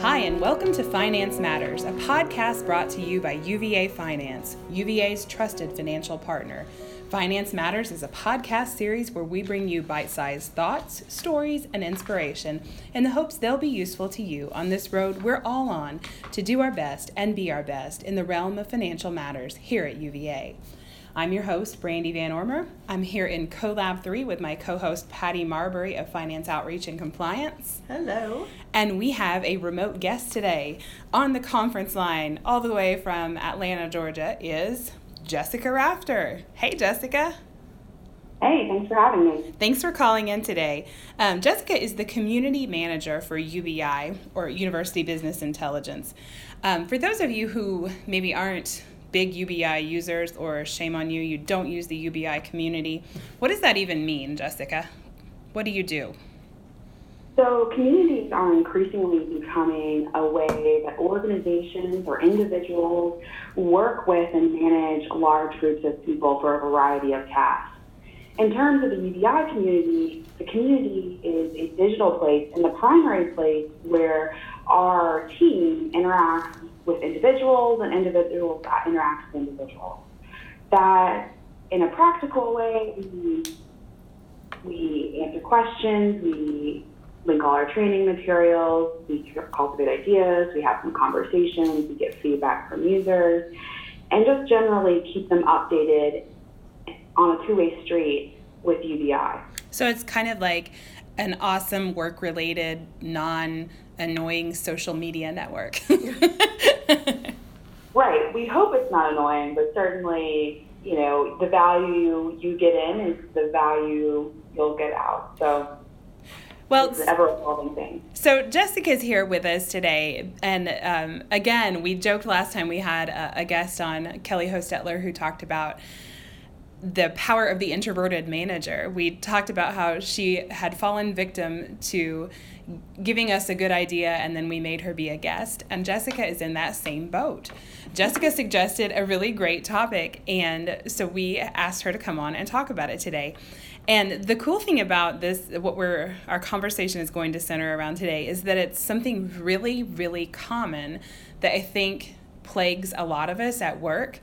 Hi, and welcome to Finance Matters, a podcast brought to you by UVA Finance, UVA's trusted financial partner. Finance Matters is a podcast series where we bring you bite sized thoughts, stories, and inspiration in the hopes they'll be useful to you on this road we're all on to do our best and be our best in the realm of financial matters here at UVA. I'm your host, Brandy Van Ormer. I'm here in CoLab 3 with my co host, Patty Marbury of Finance Outreach and Compliance. Hello. And we have a remote guest today on the conference line, all the way from Atlanta, Georgia, is Jessica Rafter. Hey, Jessica. Hey, thanks for having me. Thanks for calling in today. Um, Jessica is the community manager for UBI, or University Business Intelligence. Um, for those of you who maybe aren't big UBI users, or shame on you, you don't use the UBI community. What does that even mean, Jessica? What do you do? So, communities are increasingly becoming a way that organizations or individuals work with and manage large groups of people for a variety of tasks. In terms of the UBI community, the community is a digital place and the primary place where our team interacts with individuals and individuals that interact with individuals. That in a practical way, we, we answer questions, we link all our training materials, we cultivate ideas, we have some conversations, we get feedback from users, and just generally keep them updated on a two way street with UBI. So it's kind of like an awesome work related, non annoying social media network. right. We hope it's not annoying, but certainly, you know, the value you get in is the value you'll get out. So well, it's ever evolving thing. So Jessica's here with us today, and um, again, we joked last time we had a, a guest on Kelly Hostetler who talked about the power of the introverted manager. We talked about how she had fallen victim to giving us a good idea and then we made her be a guest. And Jessica is in that same boat. Jessica suggested a really great topic, and so we asked her to come on and talk about it today. And the cool thing about this, what we're our conversation is going to center around today, is that it's something really, really common that I think plagues a lot of us at work,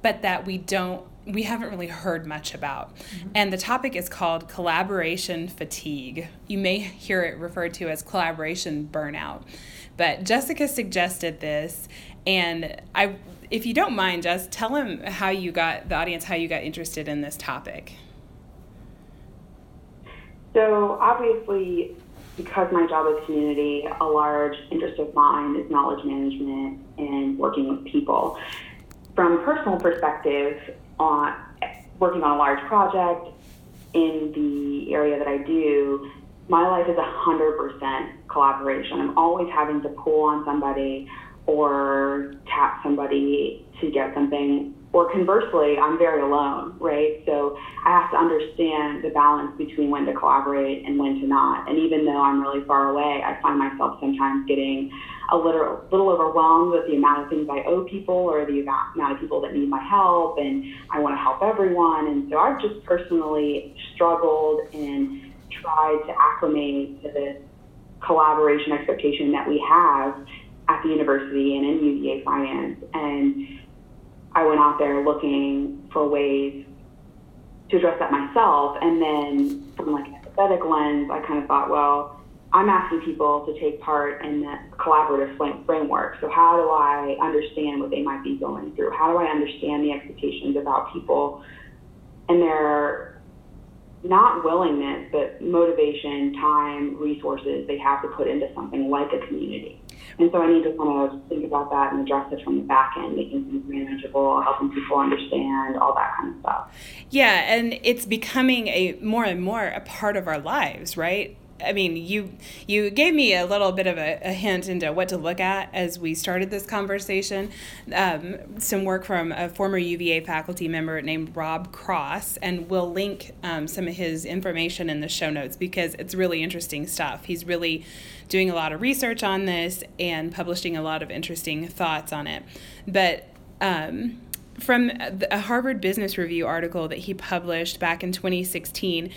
but that we don't we haven't really heard much about. Mm-hmm. And the topic is called collaboration fatigue. You may hear it referred to as collaboration burnout. But Jessica suggested this and I if you don't mind just tell him how you got the audience how you got interested in this topic. So obviously because my job is community, a large interest of mine is knowledge management and working with people. From a personal perspective, on working on a large project in the area that I do, my life is 100% collaboration. I'm always having to pull on somebody or tap somebody to get something. Or conversely, I'm very alone, right? So I have to understand the balance between when to collaborate and when to not. And even though I'm really far away, I find myself sometimes getting a little, little overwhelmed with the amount of things I owe people or the amount of people that need my help, and I want to help everyone. And so I've just personally struggled and tried to acclimate to this collaboration expectation that we have at the university and in UVA finance. And I went out there looking for ways to address that myself. And then from like an empathetic lens, I kind of thought, well, I'm asking people to take part in that collaborative framework. So, how do I understand what they might be going through? How do I understand the expectations about people and their not willingness, but motivation, time, resources they have to put into something like a community? And so I need to kind of think about that and address it from the back end, making things manageable, helping people understand, all that kind of stuff. Yeah, and it's becoming a more and more a part of our lives, right? I mean, you you gave me a little bit of a, a, hint into what to look at as we started this conversation. Um, some work from a former UVA faculty member named Rob Cross, and we'll link um, some of his information in the show notes because it's really interesting stuff. He's really doing a lot of research on this and publishing a lot of interesting thoughts on it. But um, from a Harvard Business Review article that he published back in 2016,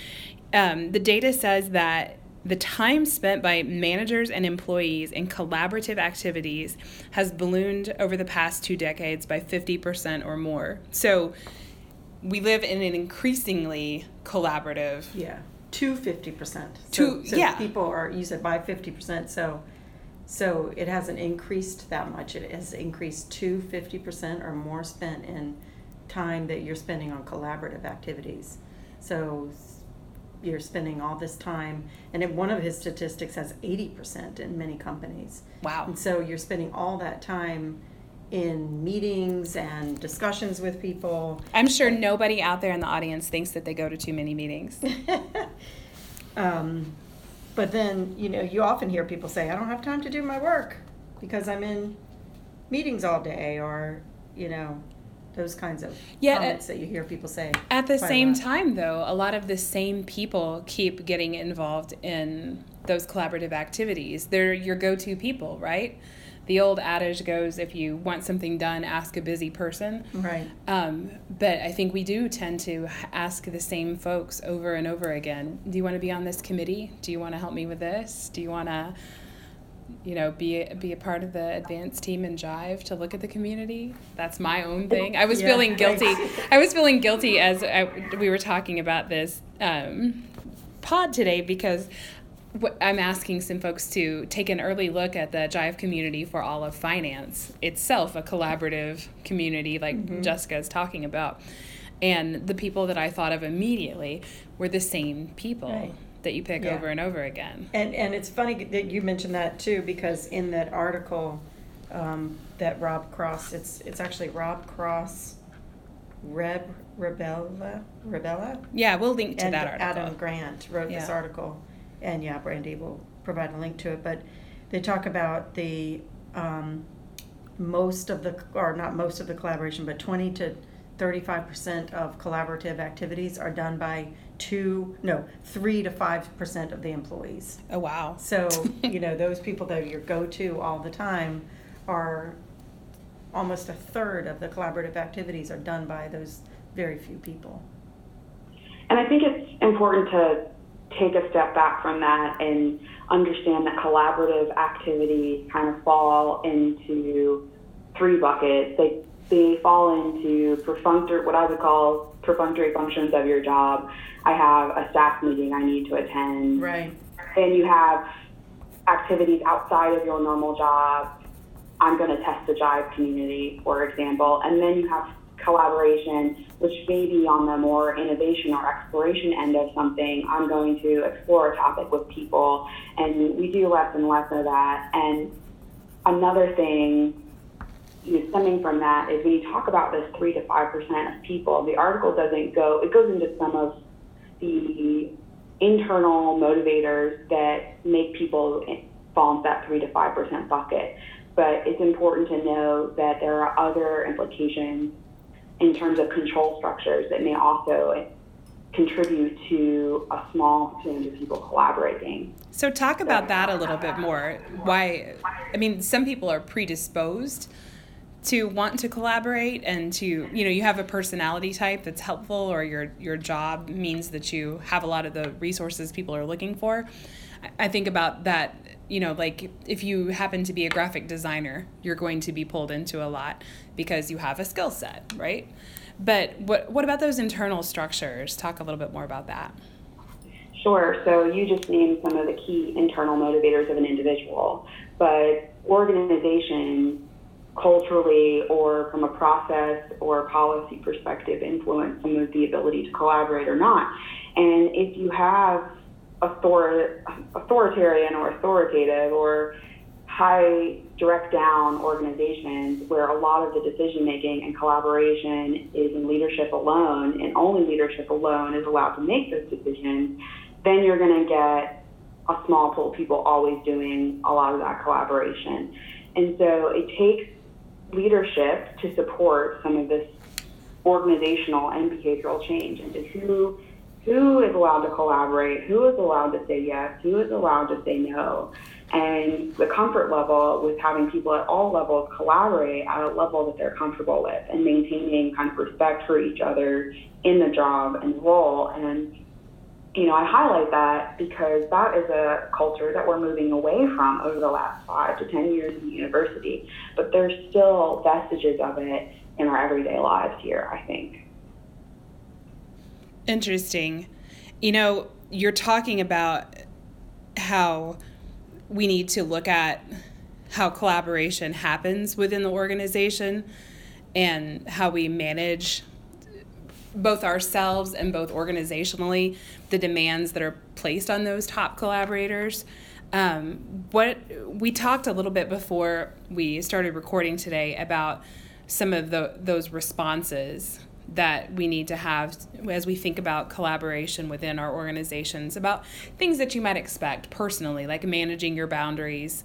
um, the data says that the time spent by managers and employees in collaborative activities has ballooned over the past two decades by 50% or more. So we live in an increasingly collaborative. Yeah, to 50%. To, so, so yeah. people are, you said by 50%. So, so it hasn't increased that much. It has increased to 50% or more spent in time that you're spending on collaborative activities. So you're spending all this time, and in one of his statistics has 80% in many companies. Wow. And so you're spending all that time in meetings and discussions with people. I'm sure nobody out there in the audience thinks that they go to too many meetings. um, but then, you know, you often hear people say, I don't have time to do my work because I'm in meetings all day, or, you know, those kinds of Yeah, comments that you hear people say. At the same time, though, a lot of the same people keep getting involved in those collaborative activities. They're your go to people, right? The old adage goes if you want something done, ask a busy person. Right. Um, but I think we do tend to ask the same folks over and over again Do you want to be on this committee? Do you want to help me with this? Do you want to? You know, be be a part of the advanced team in Jive to look at the community. That's my own thing. I was Yeah, feeling guilty. right. I was feeling guilty as I, we were talking about this um, pod today because I'm asking some folks to take an early look at the Jive community for all of finance itself, a collaborative community like Jessica is talking about. And the people that I thought of immediately were the same people Right. That you pick Yeah. over and over again. And and it's funny that you mentioned that too because in that article um, that Rob Cross, it's it's actually Rob Cross, Reb Rebella Rebella, Yeah, we'll link to and that article. Adam Grant wrote this article, and yeah, Brandy will provide a link to it. But they talk about the um, most of the or not most of the collaboration, but twenty to 35% of collaborative activities are done by two, no, three to 5% of the employees. Oh wow. So, you know, those people that are your go-to all the time are almost a third of the collaborative activities are done by those very few people. And I think it's important to take a step back from that and understand that collaborative activities kind of fall into three buckets. They they fall into perfunctory, what I would call perfunctory functions of your job. I have a staff meeting I need to attend. Right. Then you have activities outside of your normal job. I'm going to test the Jive community, for example. And then you have collaboration, which may be on the more innovation or exploration end of something. I'm going to explore a topic with people, and we do less and less of that. And another thing you know, stemming from that is when you talk about this three to five percent of people, the article doesn't go. It goes into some of the internal motivators that make people fall into that three to five percent bucket. But it's important to know that there are other implications in terms of control structures that may also contribute to a small percentage of people collaborating. So talk about that a little bit more. Why? I mean, some people are predisposed to want to collaborate and to you know you have a personality type that's helpful or your your job means that you have a lot of the resources people are looking for. I- think about that you know like if you happen to be a graphic designer you're going to be pulled into a lot because you have a skill set right? But what what about those internal structures? Talk a little bit more about that. Sure. So you just named some of the key internal motivators of an individual, but organizations culturally or from a process or policy perspective influence some of the ability to collaborate or not. And if you have author- authoritarian or authoritative or high direct down organizations where a lot of the decision making and collaboration is in leadership alone and only leadership alone is allowed to make those decisions, then you're going to get a small pool of people always doing a lot of that collaboration. And so it takes leadership to support some of this organizational and behavioral change into who who is allowed to collaborate, who is allowed to say yes, who is allowed to say no, and the comfort level with having people at all levels collaborate at a level that they're comfortable with and maintaining kind of respect for each other in the job and role and you know, I highlight that because that is a culture that we're moving away from over the last five to 10 years in the university. But there's still vestiges of it in our everyday lives here, I think. Interesting. You know, you're talking about how we need to look at how collaboration happens within the organization and how we manage both ourselves and both organizationally the demands that are placed on those top collaborators. Um, what we talked a little bit before we started recording today about some of the those responses that we need to have as we think about collaboration within our organizations about things that you might expect personally like managing your boundaries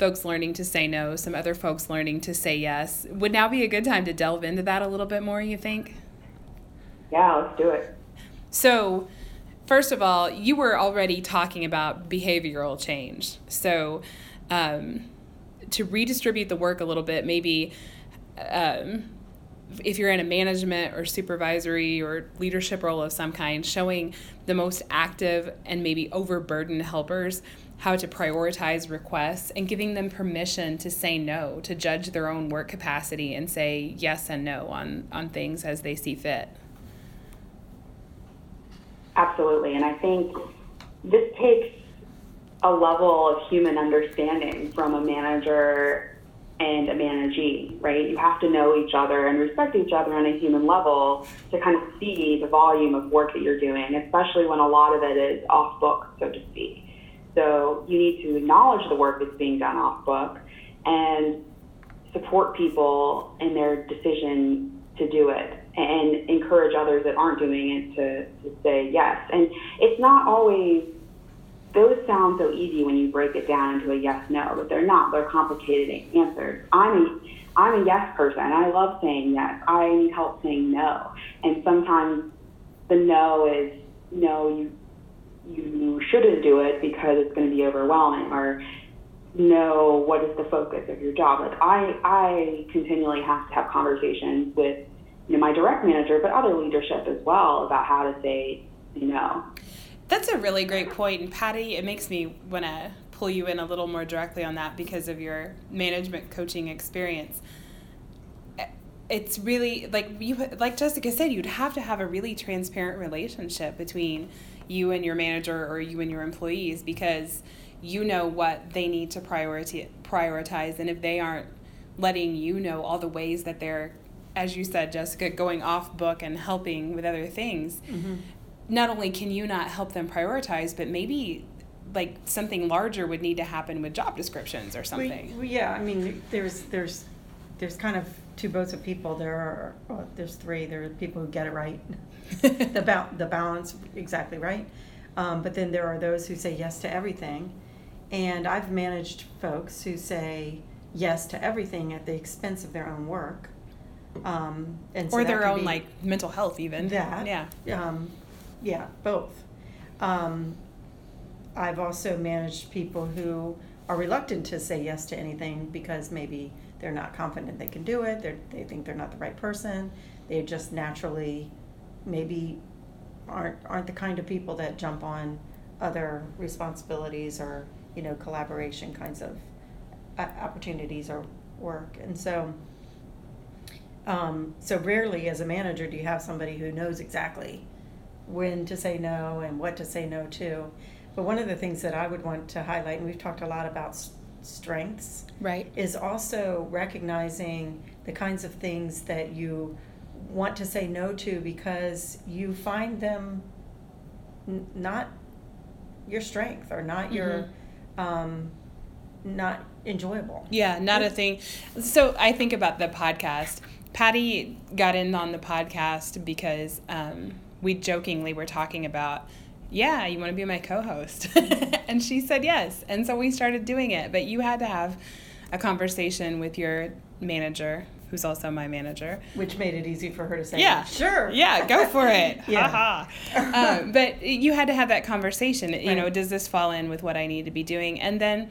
folks learning to say no some other folks learning to say yes would now be a good time to delve into that a little bit more you think yeah, let's do it. So, first of all, you were already talking about behavioral change. So, um, to redistribute the work a little bit, maybe um, if you're in a management or supervisory or leadership role of some kind, showing the most active and maybe overburdened helpers how to prioritize requests and giving them permission to say no, to judge their own work capacity and say yes and no on, on things as they see fit. Absolutely. And I think this takes a level of human understanding from a manager and a managee, right? You have to know each other and respect each other on a human level to kind of see the volume of work that you're doing, especially when a lot of it is off book, so to speak. So you need to acknowledge the work that's being done off book and support people in their decision to do it and encourage others that aren't doing it to, to say yes. And it's not always, those sound so easy when you break it down into a yes no, but they're not. They're complicated answers. I'm a, I'm a yes person. I love saying yes. I need help saying no. And sometimes the no is no, you you shouldn't do it because it's going to be overwhelming or no, what is the focus of your job? Like I, I continually have to have conversations with you know, my direct manager, but other leadership as well about how to say no. That's a really great point. And Patty, it makes me want to pull you in a little more directly on that because of your management coaching experience. Eh, it's really like you like Jessica said, you'd have to have a really transparent relationship between you and your manager or you and your employees because you know what they need to priority prioritize and if they aren't letting you know all the ways that they're as you said, Jessica, going off book and helping with other things, mm-hmm. not only can you not help them prioritize, but maybe like something larger would need to happen with job descriptions or something. Well, yeah, I mean, there's there's there's kind of two boats of people. There are well, there's three. There are people who get it right, the ba- the balance exactly right, um, but then there are those who say yes to everything, and I've managed folks who say yes to everything at the expense of their own work um, and so or their own like mental health, even. That. Yeah. Um, yeah, both. Um, I've also managed people who are reluctant to say yes to anything because maybe they're not confident they can do it. They they think they're not the right person. They just naturally, maybe, aren't aren't the kind of people that jump on other responsibilities or you know collaboration kinds of uh, opportunities or work. And so um, so rarely, as a manager, do you have somebody who knows exactly when to say no and what to say no to. But one of the things that I would want to highlight, and we've talked a lot about strengths, right, is also recognizing the kinds of things that you want to say no to because you find them n- not your strength or not mm-hmm. your um, not enjoyable. Yeah, not a thing. So I think about the podcast Patty got in on the podcast because um, we jokingly were talking about, yeah, you want to be my co host? and she said yes. And so we started doing it. But you had to have a conversation with your manager, who's also my manager. Which made it easy for her to say, yeah, sure. Yeah, go for it. yeah. um, but you had to have that conversation. Right. You know, does this fall in with what I need to be doing? And then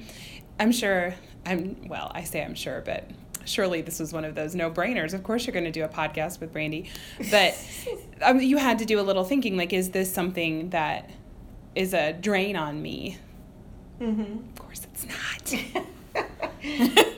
I'm sure, I'm, well, I say I'm sure, but surely this was one of those no brainers. Of course, you're going to do a podcast with Brandy. But um, you had to do a little thinking like, is this something that is a drain on me? Mm-hmm. Of course, it's not.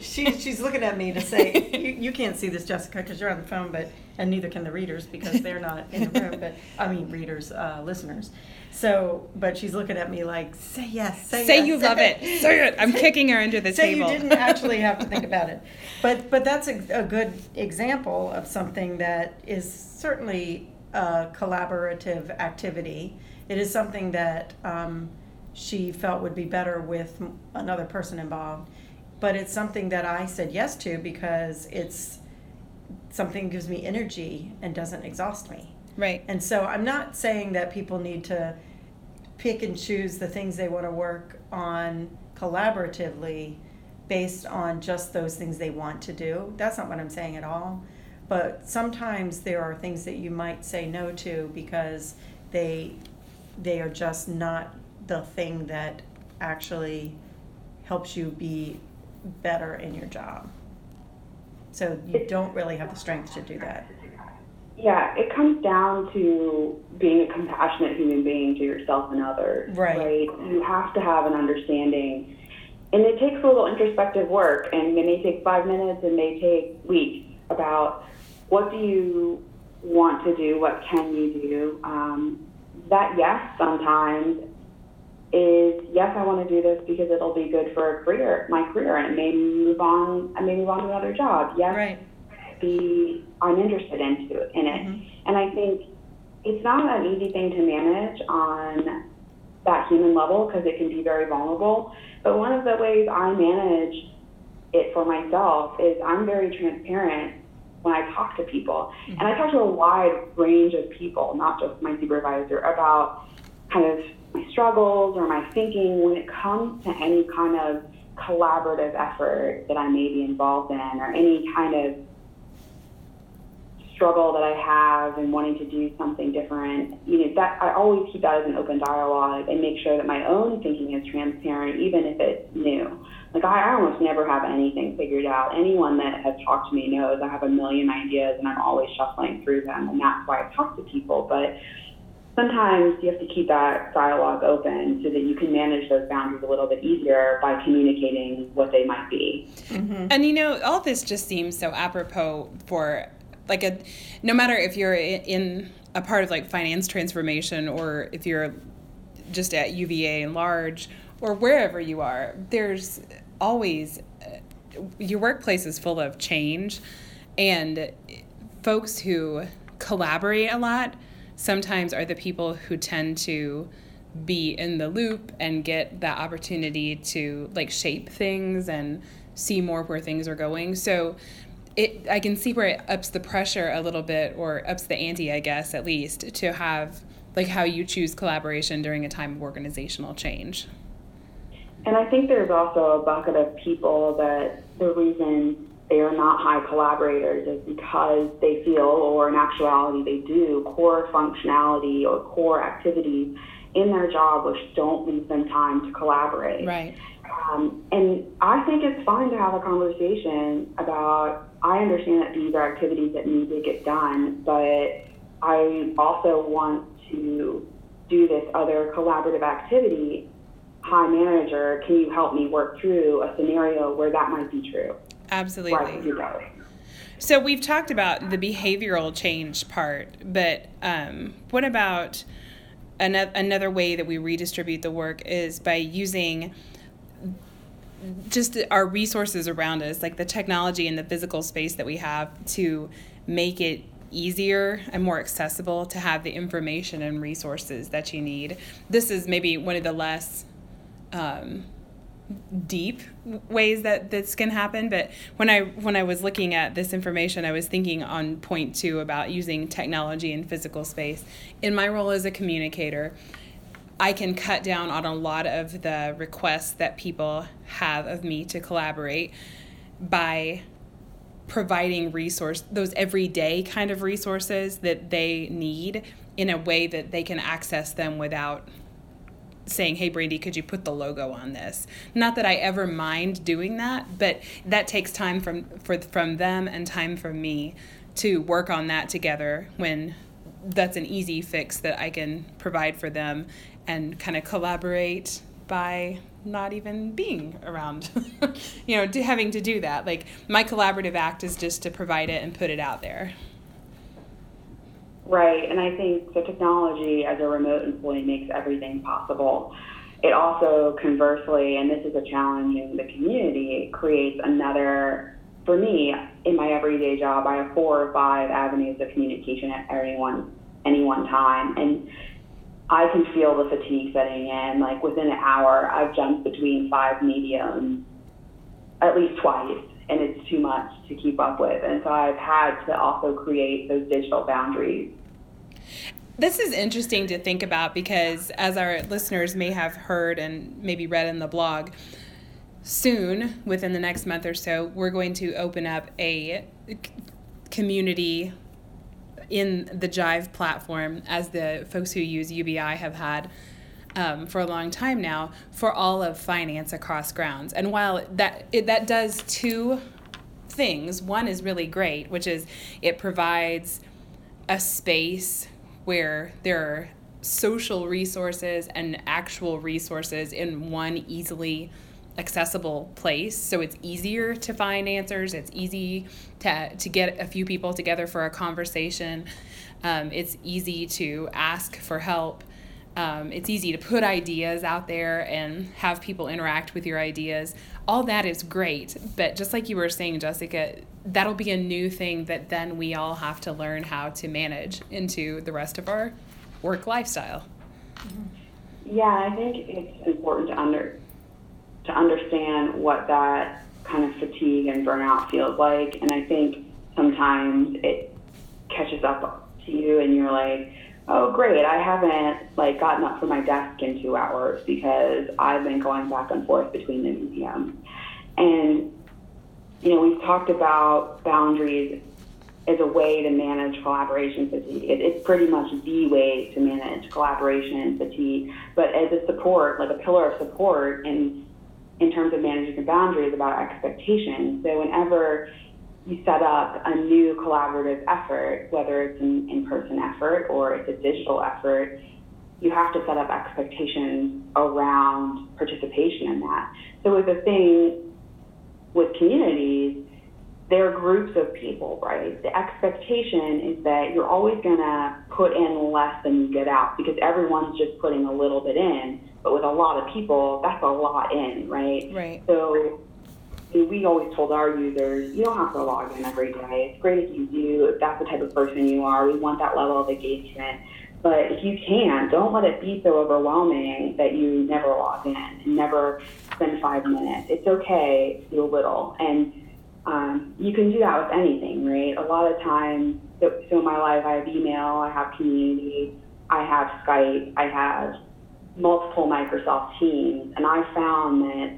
she, she's looking at me to say, you, you can't see this, Jessica, because you're on the phone, but and neither can the readers because they're not in the room. But I mean, readers, uh, listeners. So, but she's looking at me like, say yes, say, say yes, you love it, say it. I'm kicking her under the table. say table. you didn't actually have to think about it. But but that's a, a good example of something that is certainly a collaborative activity. It is something that um, she felt would be better with another person involved. But it's something that I said yes to because it's something that gives me energy and doesn't exhaust me. right. And so I'm not saying that people need to pick and choose the things they want to work on collaboratively based on just those things they want to do. That's not what I'm saying at all. But sometimes there are things that you might say no to because they they are just not the thing that actually helps you be better in your job. So you don't really have the strength to do that. Yeah, it comes down to being a compassionate human being to yourself and others. Right. right? You have to have an understanding. And it takes a little introspective work, and it may take five minutes, it may take weeks about what do you want to do, what can you do. Um, that yes sometimes is yes, I want to do this because it'll be good for a career, my career, and it may move on. I may move on to another job. Yes, Right. be I'm interested into in it. Mhm. And I think it's not an easy thing to manage on that human level because it can be very vulnerable. But one of the ways I manage it for myself is I'm very transparent when I talk to people. And I talk to a wide range of people, not just my supervisor, about kind of my struggles or my thinking when it comes to any kind of collaborative effort that I may be involved in or any kind of struggle that I have and wanting to do something different, you know, that I always keep that as an open dialogue and make sure that my own thinking is transparent, even if it's new. Like I, I almost never have anything figured out. Anyone that has talked to me knows I have a million ideas and I'm always shuffling through them, and that's why I talk to people. But sometimes you have to keep that dialogue open so that you can manage those boundaries a little bit easier by communicating what they might be. And you know, all this just seems so apropos for like a no matter if you're in a part of like finance transformation or if you're just at UVA and large or wherever you are, there's always uh, your workplace is full of change and folks who collaborate a lot sometimes are the people who tend to be in the loop and get that opportunity to like shape things and see more where things are going. So it I can see where it ups the pressure a little bit or ups the ante, I guess, at least to have like how you choose collaboration during a time of organizational change. And I think there's also a bucket of people that the reason they are not high collaborators is because they feel, or in actuality they do, core functionality or core activities in their job which don't leave them time to collaborate. Right. Um, and I think it's fine to have a conversation about. I understand that these are activities that need to get done, but I also want to do this other collaborative activity. Hi, manager, can you help me work through a scenario where that might be true? Absolutely. can do both. So we've talked about the behavioral change part, but um, what about another another way that we redistribute the work is by using just our resources around us, like the technology and the physical space that we have, to make it easier and more accessible to have the information and resources that you need. This is maybe one of the less um, deep ways that this can happen but when i when i was looking at this information i was thinking on point two about using technology in physical space. In my role as a communicator i can cut down on a lot of the requests that people have of me to collaborate by providing resource those everyday kind of resources that they need in a way that they can access them without saying, "Hey, Brandy, could you put the logo on this?" Not that I ever mind doing that, but that takes time from for from them and time from me to work on that together. When that's an easy fix that I can provide for them and kind of collaborate by not even being around you know to having to do that like my collaborative act is just to provide it and put it out there right and i think the technology as a remote employee makes everything possible it also conversely and this is a challenge in the community it creates another for me in my everyday job i have four or five avenues of communication at any one any one time and I can feel the fatigue setting in. Like within an hour, I've jumped between five mediums at least twice, and it's too much to keep up with. And so I've had to also create those digital boundaries. This is interesting to think about because, as our listeners may have heard and maybe read in the blog, soon, within the next month or so, we're going to open up a community in the Jive platform, as the folks who use UBI have had um, for a long time now, for all of finance across grounds. And while that it, that does two things, one is really great, which is it provides a space where there are social resources and actual resources in one easily accessible place. So it's easier to find answers. It's easy to, to get a few people together for a conversation. Um, it's easy to ask for help. Um, it's easy to put ideas out there and have people interact with your ideas. All that is great but just like you were saying jessica that'll be a new thing that then we all have to learn how to manage into the rest of our work lifestyle yeah i think it's important to under to understand what that kind of fatigue and burnout feels like. And I think sometimes it catches up to you and you're like, oh great, I haven't like gotten up from my desk in two hours because I've been going back and forth between the museums. And you know, we've talked about boundaries as a way to manage collaboration fatigue. It, it's pretty much the way to manage collaboration fatigue, but as a support, like a pillar of support and in terms of managing the boundaries about expectations. So whenever you set up a new collaborative effort, whether it's an in-person effort or it's a digital effort, you have to set up expectations around participation in that. So with the thing with communities, they're groups of people, right? The expectation is that you're always going to put in less than you get out because everyone's just putting a little bit in. But with a lot of people, that's a lot in, right? Right. So we always told our users, you don't have to log in every day. It's great if you do, if that's the type of person you are. We want that level of engagement. But if you can, don't let it be so overwhelming that you never log in and never spend five minutes. It's okay to do a little. And um, you can do that with anything, right? A lot of times, so, so in my life, I have email, I have community, I have Skype, I have multiple Microsoft Teams, and I found that,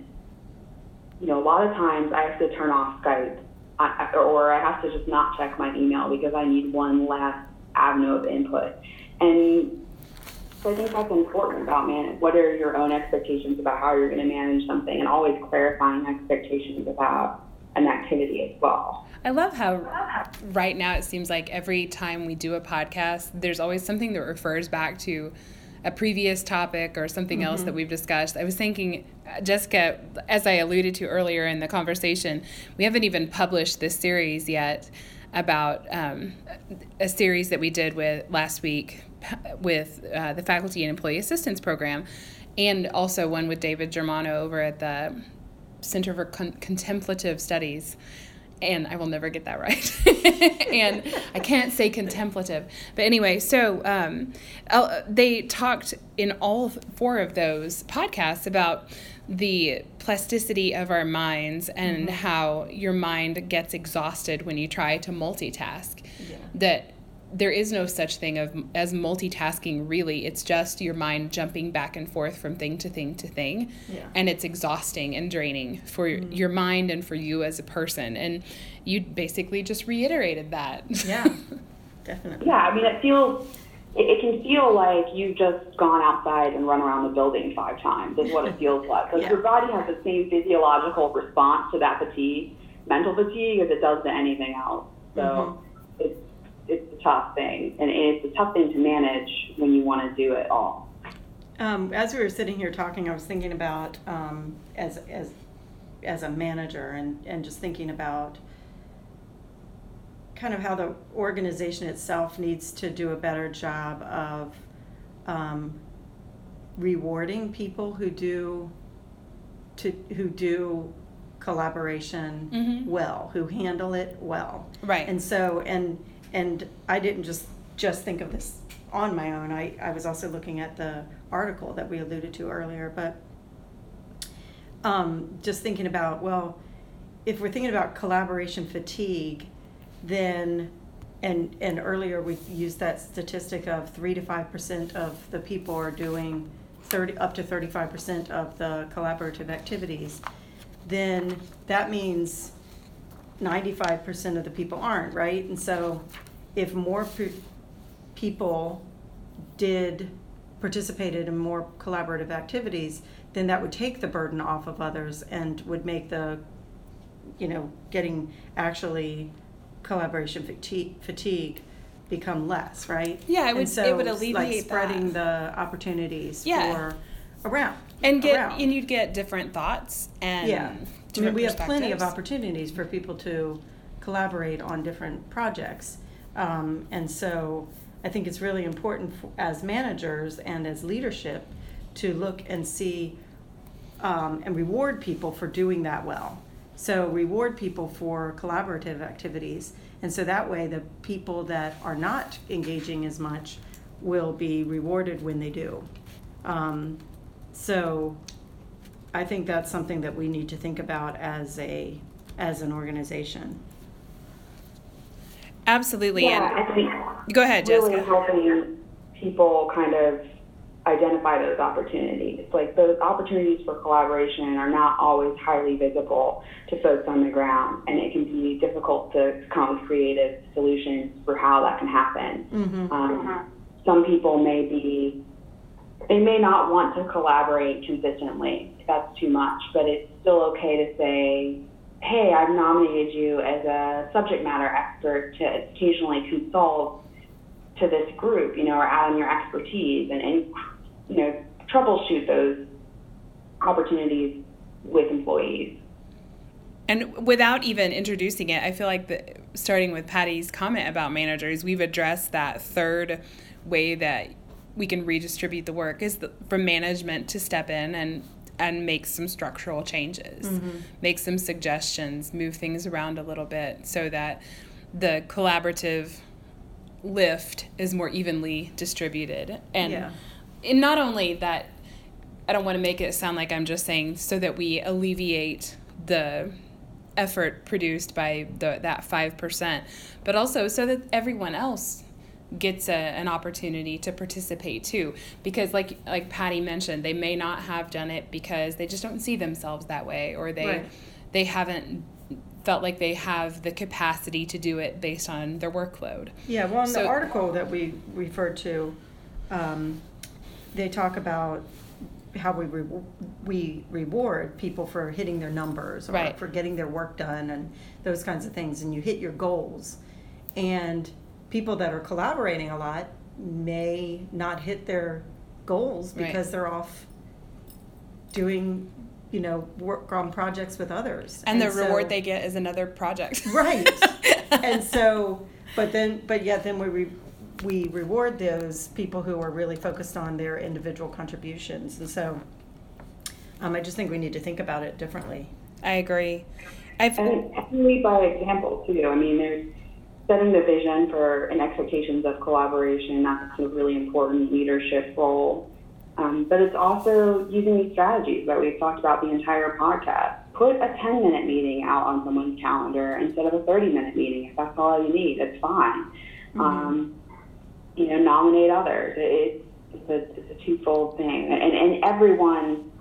you know, a lot of times I have to turn off Skype, I, or I have to just not check my email because I need one last avenue of input. And so I think that's important about man. What are your own expectations about how you're going to manage something, and always clarifying expectations about an activity as well. I love how right now it seems like every time we do a podcast, there's always something that refers back to a previous topic or something mm-hmm. else that we've discussed. I was thinking, Jessica, as I alluded to earlier in the conversation, we haven't even published this series yet about um, a series that we did with last week with uh, the Faculty and Employee Assistance Program, and also one with David Germano over at the Center for Con- Contemplative Studies. And I will never get that right. and I can't say contemplative. But anyway, so um, they talked in all four of those podcasts about the plasticity of our minds and mm-hmm. how your mind gets exhausted when you try to multitask. Yeah. That there is no such thing of as multitasking really it's just your mind jumping back and forth from thing to thing to thing yeah. and it's exhausting and draining for mm-hmm. your mind and for you as a person and you basically just reiterated that yeah definitely yeah i mean it feels it, it can feel like you've just gone outside and run around the building five times. Is what it feels like. Like Yeah. your body has the same physiological response to that fatigue, mental fatigue, as it does to anything else. So Mhm. It's it's a tough thing, and it's a tough thing to manage when you want to do it all. Um, as we were sitting here talking, I was thinking about um, as as as a manager and and just thinking about kind of how the organization itself needs to do a better job of um, rewarding people who do to who do collaboration Mhm. well, who handle it well. Right. And so and and I didn't just just think of this on my own. I, I was also looking at the article that we alluded to earlier, but um, just thinking about well, if we're thinking about collaboration fatigue, then and and earlier we used that statistic of three to five percent of the people are doing thirty up to thirty five percent of the collaborative activities, then that means ninety-five percent of the people aren't, right? And so if more pe- people did, participated in more collaborative activities, then that would take the burden off of others and would make the, you know, getting actually collaboration fatigue, fatigue become less, right? Yeah, it would- And so, it would like, Spreading that. the opportunities Yeah. for around. and get around. and you'd get different thoughts and Yeah, I mean, we have plenty of opportunities for people to collaborate on different projects. Um, and so I think it's really important for, as managers and as leadership to look and see um, and reward people for doing that well. So reward people for collaborative activities. And so that way the people that are not engaging as much will be rewarded when they do. Um, so I think that's something that we need to think about as a, as an organization. Absolutely. Yeah, And I think go ahead, really Jessica. helping people kind of identify those opportunities. Like those opportunities for collaboration are not always highly visible to folks on the ground, and it can be difficult to come up with creative solutions for how that can happen. Mhm. Um, some people may be, they may not want to collaborate consistently. That's too much, but it's still okay to say, hey, I've nominated you as a subject matter expert to occasionally consult to this group, you know, or add on your expertise and, and you know, troubleshoot those opportunities with employees. And without even introducing it, I feel like the, starting with Patty's comment about managers, we've addressed that third way that we can redistribute the work is the, for management to step in and and make some structural changes, mm-hmm. make some suggestions, move things around a little bit so that the collaborative lift is more evenly distributed. And Yeah. and not only that I don't want to make it sound like I'm just saying so that we alleviate the effort produced by the that 5%, but also so that everyone else gets a, an opportunity to participate too because like like Patty mentioned they may not have done it because they just don't see themselves that way or they Right. they haven't felt like they have the capacity to do it based on their workload. Yeah, well, in the article that we referred to, um, they talk about how we re- we reward people for hitting their numbers or Right. for getting their work done and those kinds of things, and you hit your goals. And people that are collaborating a lot may not hit their goals Right. because they're off doing, you know, work on projects with others. And the so- reward they get is another project. Right. and so, but then, but yet then we, re, we reward those people who are really focused on their individual contributions. And so, um, I just think we need to think about it differently. I agree. I've, And, and lead by example too. I mean, there's setting the vision for and expectations of collaboration. That's a really important leadership role. Um, but it's also using these strategies that we've talked about the entire podcast. Put a 10 minute meeting out on someone's calendar instead of a 30 minute meeting. If that's all you need, it's fine. Um, you know, nominate others. It, it's, a, it's a twofold thing. And, and everyone,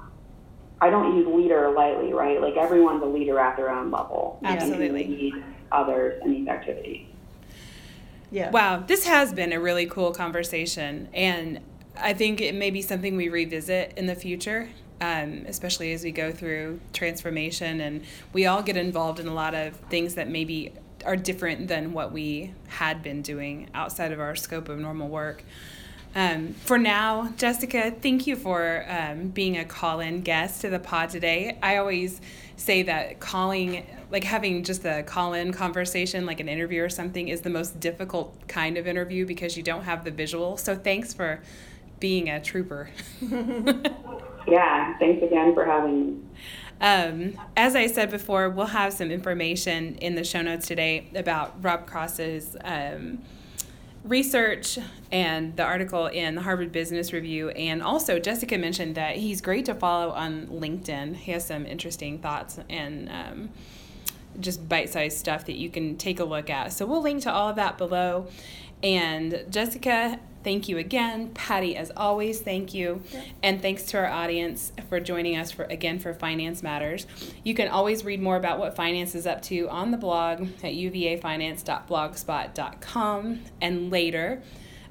I don't use leader lightly, right? Like everyone's a leader at their own level. and can Absolutely. others in these activities. Yeah. Wow, this has been a really cool conversation, and I think it may be something we revisit in the future. Um, especially as we go through transformation and we all get involved in a lot of things that maybe are different than what we had been doing outside of our scope of normal work. Um, for now, Jessica, thank you for um, being a call in guest to the pod today. I always say that calling, like having just a call in conversation, like an interview or something, is the most difficult kind of interview because you don't have the visual. So thanks for being a trooper. yeah, thanks again for having me. Um, as I said before, we'll have some information in the show notes today about Rob Cross's um, research and the article in the Harvard Business Review. And also, Jessica mentioned that he's great to follow on LinkedIn. He has some interesting thoughts and um, just bite sized stuff that you can take a look at. So, we'll link to all of that below. And Jessica, thank you again. Patty, as always, thank you. And thanks to our audience for joining us for again for Finance Matters. You can always read more about what finance is up to on the blog at uvafinance.blogspot.com and later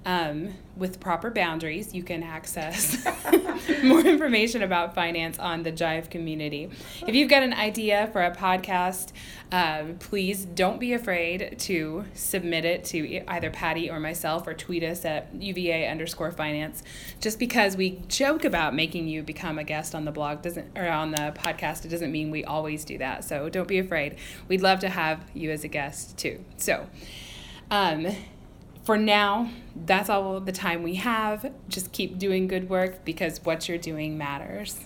um, with proper boundaries, you can access more information about finance on the Jive community. If you've got an idea for a podcast, um, please don't be afraid to submit it to either Patty or myself or tweet us at UVA underscore finance. Just because we joke about making you become a guest on the blog doesn't or on the podcast, it doesn't mean we always do that. So don't be afraid. We'd love to have you as a guest too. So. Um, for now, that's all the time we have. Just keep doing good work because what you're doing matters.